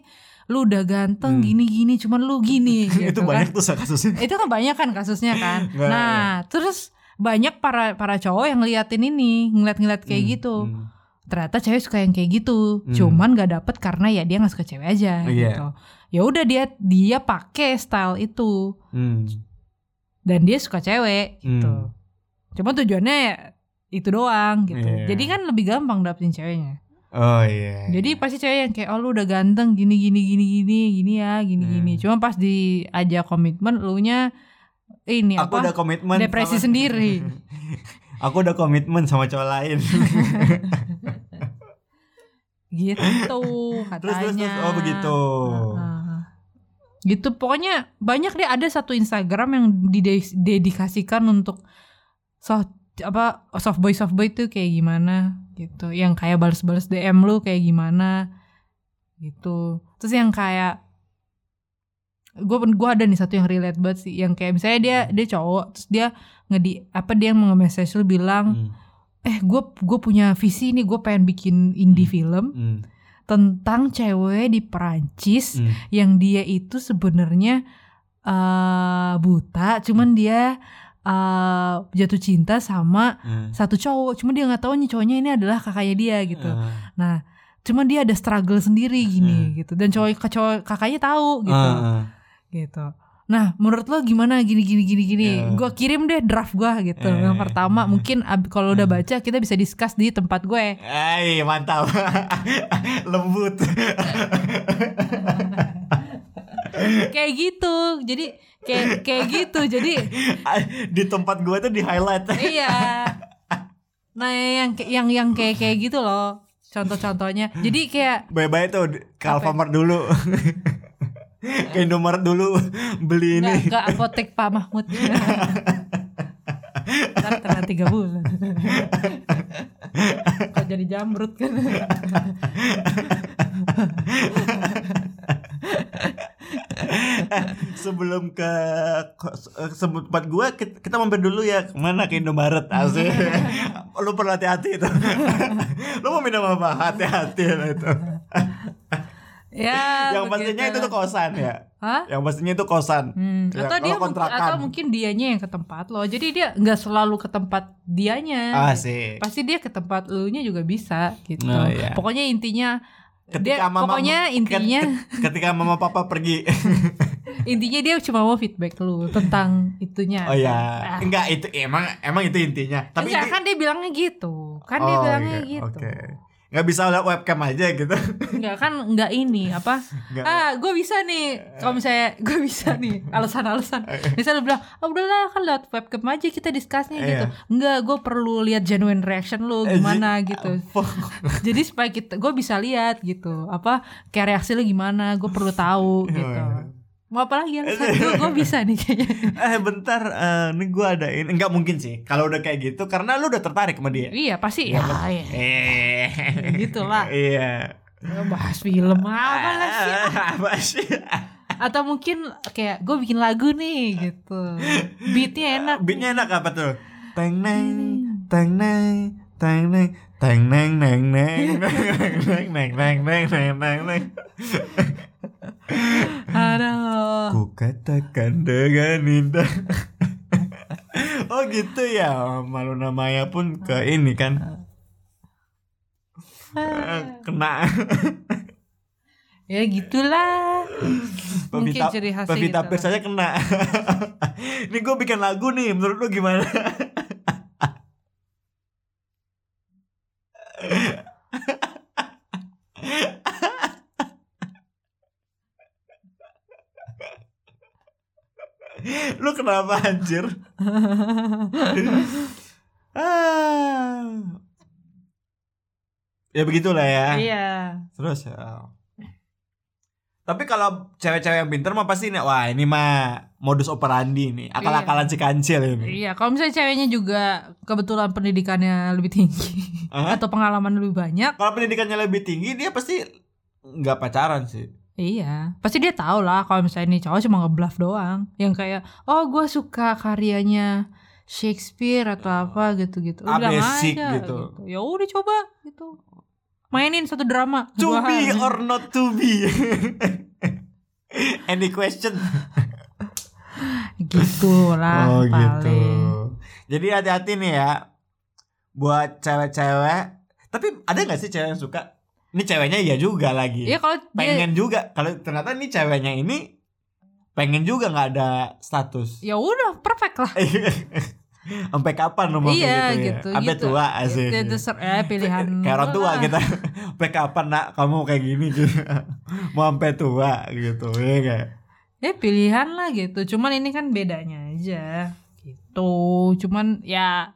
lu udah ganteng Hmm. gini-gini, cuman lu gini. [LAUGHS] itu gitu kan. banyak tuh kasusnya. itu kan banyak kan kasusnya kan [LAUGHS] nah terus banyak para para cowok yang ngeliatin ini ngeliat-ngeliat kayak Hmm, gitu hmm. ternyata cewek suka yang kayak gitu Hmm. cuman gak dapet karena ya dia nggak suka cewek aja Iya. gitu ya udah dia dia pakai style itu Hmm. dan dia suka cewek gitu Hmm. cuma tujuannya ya itu doang gitu Iya. jadi kan lebih gampang dapetin ceweknya Oh iya. jadi pasti cewek yang kayak oh lu udah ganteng gini gini gini gini gini ya gini gini Hmm. cuma pas diajak komitmen lu nya ini aku apa udah komitmen depresi sama- sendiri. [LAUGHS] aku udah komitmen sama cowok lain. [LAUGHS] gitu katanya. Terus, terus, terus. Oh, begitu. Gitu pokoknya banyak deh ada satu Instagram yang didedikasikan untuk soft apa soft boy soft boy itu kayak gimana gitu. Yang kayak balas-balas DM lu kayak gimana gitu. Terus yang kayak gue gua ada nih satu yang relate banget sih yang kayak misalnya dia dia cowok terus dia ngedi apa dia nge-message lu bilang Hmm. eh gue gue punya visi nih gue pengen bikin indie film Hmm. tentang cewek di Perancis Hmm. yang dia itu sebenarnya eh buta cuman dia eh jatuh cinta sama Hmm. satu cowok cuman dia nggak tahu nih cowoknya ini adalah kakaknya dia gitu Ah. nah cuman dia ada struggle sendiri gini Hmm. gitu dan cowok cowok kakaknya tahu gitu ah. Gitu nah menurut lo gimana gini gini gini gini Ya. gue kirim deh draft gue gitu Eh. yang pertama mungkin ab- kalau udah Hmm. baca kita bisa discuss di tempat gue Ay, mantap. [LAUGHS] Lembut. kayak gitu jadi kayak kayak gitu jadi di tempat gue tuh di highlight. iya nah yang yang yang kayak kayak gitu loh contoh-contohnya jadi kayak Bye-bye tuh Apa? Alfamart dulu. [LAUGHS] [LAUGHS] ke Indomaret dulu [LAUGHS] beli ini. nggak nggak apotek Pak Mahmud [LAUGHS] ntar telat tiga bulan kok jadi jamrut kan Sebelum ke ke- tempat gue kita, mampir dulu ya ke mana ke Indomaret asik. Lu perlu hati-hati itu. Lu mau minum apa? Hati-hati lah itu. Ya [LAUGHS] Yang pastinya itu tuh kosan ya. Hah? Yang pastinya itu kosan. Hmm, Ya, atau dia mungkin, kontrakan. atau mungkin dianya yang ke tempat lo jadi dia nggak selalu ke tempat dianya Asik. pasti dia ke tempat lu nya juga bisa gitu Oh, iya. pokoknya intinya Ketika dia mama pokoknya intinya ket- ketika mama papa pergi. [LAUGHS] intinya dia cuma mau feedback lu tentang itunya Oh ya, Ah. enggak itu emang emang itu intinya. Tapi Enggak, inti- kan dia bilangnya gitu kan dia Oh, bilangnya iya, gitu Oke. Nggak bisa lihat webcam aja gitu. Enggak kan enggak ini apa? Nggak. ah gue bisa nih. Kalau misalnya gue bisa nih alasan-alasan. Misalnya lu bilang oh udahlah kan lewat webcam aja kita discussnya Iya. gitu. Enggak gue perlu lihat genuine reaction lu Eh, gimana gitu. [LAUGHS] jadi supaya kita gue bisa lihat gitu apa kayak reaksi lu gimana gue perlu tahu gitu mau apa lagi alasan gue gue bisa nih kayaknya eh bentar, eh, ini gue ada ini. Enggak mungkin sih. Kalau udah kayak gitu, karena lu udah tertarik sama dia. iya pasti ya, ya. Eh, [LAUGHS] Gitulah. Iya. bahas film apa lah sih [LAUGHS] Apa sih? atau mungkin kayak gue bikin lagu nih gitu beatnya enak Beatnya enak apa tuh? Teng neng, teng neng, teng neng, teng neng neng neng [LAUGHS] neng neng neng neng neng neng neng. Aduh. Ku katakan dengan indah. oh gitu ya. Malu namanya pun ke ini kan. Kena. Ya gitulah. Mungkin Pevita, ciri khasnya Pevita gitu Pierce aja kena. Ini gue bikin lagu nih menurut lu gimana lu kenapa anjir [LAUGHS] ah. ya begitulah ya iya Terus ya. Tapi kalau cewek-cewek yang pinter mah pasti nih, wah ini mah modus operandi nih, akal-akalan si kancil ini. iya kalau misalnya ceweknya juga kebetulan pendidikannya lebih tinggi atau pengalaman lebih banyak Kalau pendidikannya lebih tinggi dia pasti nggak pacaran sih. Iya, pasti dia tahu lah kalau misalnya ini cowok cuma ngebluff doang. Yang kayak, oh gue suka karyanya Shakespeare atau apa gitu-gitu. Ah, Bilang basic aja gitu. Ya udah coba gitu. Mainin satu drama. To be hari. or not to be. [LAUGHS] Any question? gitu lah oh gitu. paling. Jadi hati-hati nih ya buat cewek-cewek. Tapi ada nggak sih cewek yang suka? Ini ceweknya iya juga lagi. Iya kalau dia pengen juga kalau ternyata nih ceweknya ini pengen juga nggak ada status ya udah perfect lah. [LAUGHS] sampai kapan kayak iya gitu, gitu. ya? sampai gitu. tua asik Ya, terser- eh, pilihan kayak orang tua kita [LAUGHS] sampai kapan nak kamu kayak gini gitu [LAUGHS] mau sampai tua gitu ya kayak Ya pilihan lah gitu. Cuman ini kan bedanya aja gitu. Cuman ya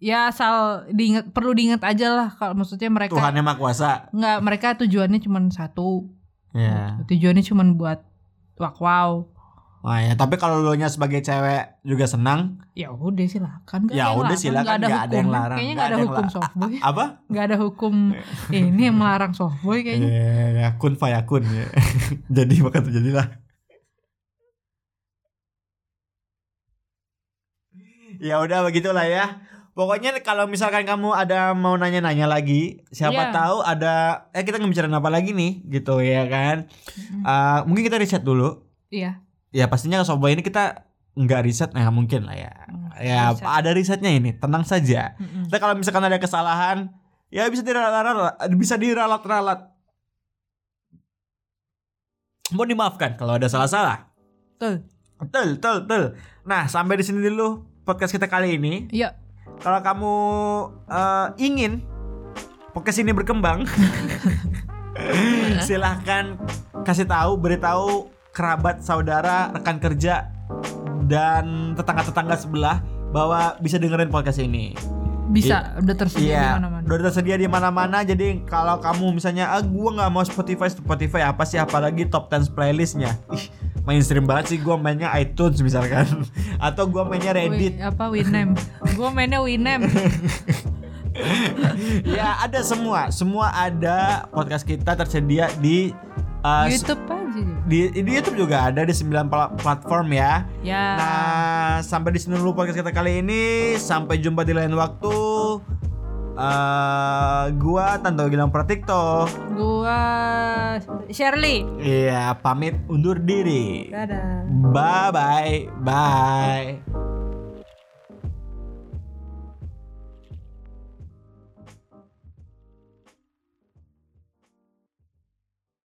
ya asal diingat perlu diingat aja lah kalau maksudnya mereka Tuhan yang maha kuasa nggak mereka tujuannya cuman satu. ya Tujuannya cuman buat wak wow. Wah ya tapi kalau lo nya sebagai cewek juga senang Ya udah silakan Ya udah, silakan. Nggak ada Nggak ada yang larang. Kayaknya nggak ada hukum softboy. apa Nggak ada hukum [LAUGHS] ini yang melarang softboy kayaknya. ya, ya kun fayakun ya. [LAUGHS] jadi maka terjadilah ya udah begitulah ya pokoknya kalau misalkan kamu ada mau nanya-nanya lagi siapa Iya. tahu ada eh kita ngebicarain apa lagi nih gitu ya kan Mm-mm. Eh, mungkin kita riset dulu Iya. ya pastinya sobat ini kita nggak riset nah mungkin lah ya Hmm, ya riset. ada risetnya ini tenang saja. Kita kalau misalkan ada kesalahan ya bisa diralat bisa diralat-ralat mau dimaafkan kalau ada salah-salah Tuh. betul betul betul nah sampai di sini dulu podcast kita kali ini Iya. Kalau kamu eh, ingin podcast ini berkembang [LAUGHS] silahkan kasih tahu beritahu kerabat saudara rekan kerja dan tetangga-tetangga sebelah bahwa bisa dengerin podcast ini Bisa udah tersedia di Iya, mana-mana. udah tersedia di mana-mana. Jadi kalau kamu misalnya, ah gua nggak mau Spotify, Spotify apa sih? Apalagi top 10 playlistnya. Ih, mainstream banget sih. Gua mainnya iTunes misalkan, [LAUGHS] atau gua mainnya Reddit. Apa Winem? [LAUGHS] gue mainnya Winem. [LAUGHS] ya ada semua, semua ada podcast kita tersedia di uh, YouTube aja. di, di YouTube juga ada di 9 pla- platform ya. Ya. Nah, sampai di sini dulu podcast kita kali ini. Sampai jumpa di lain waktu. Eh, gua Tanto Gilang Pratikto. Gua Shirley. Iya, pamit undur diri. Dadah. Bye bye. Bye.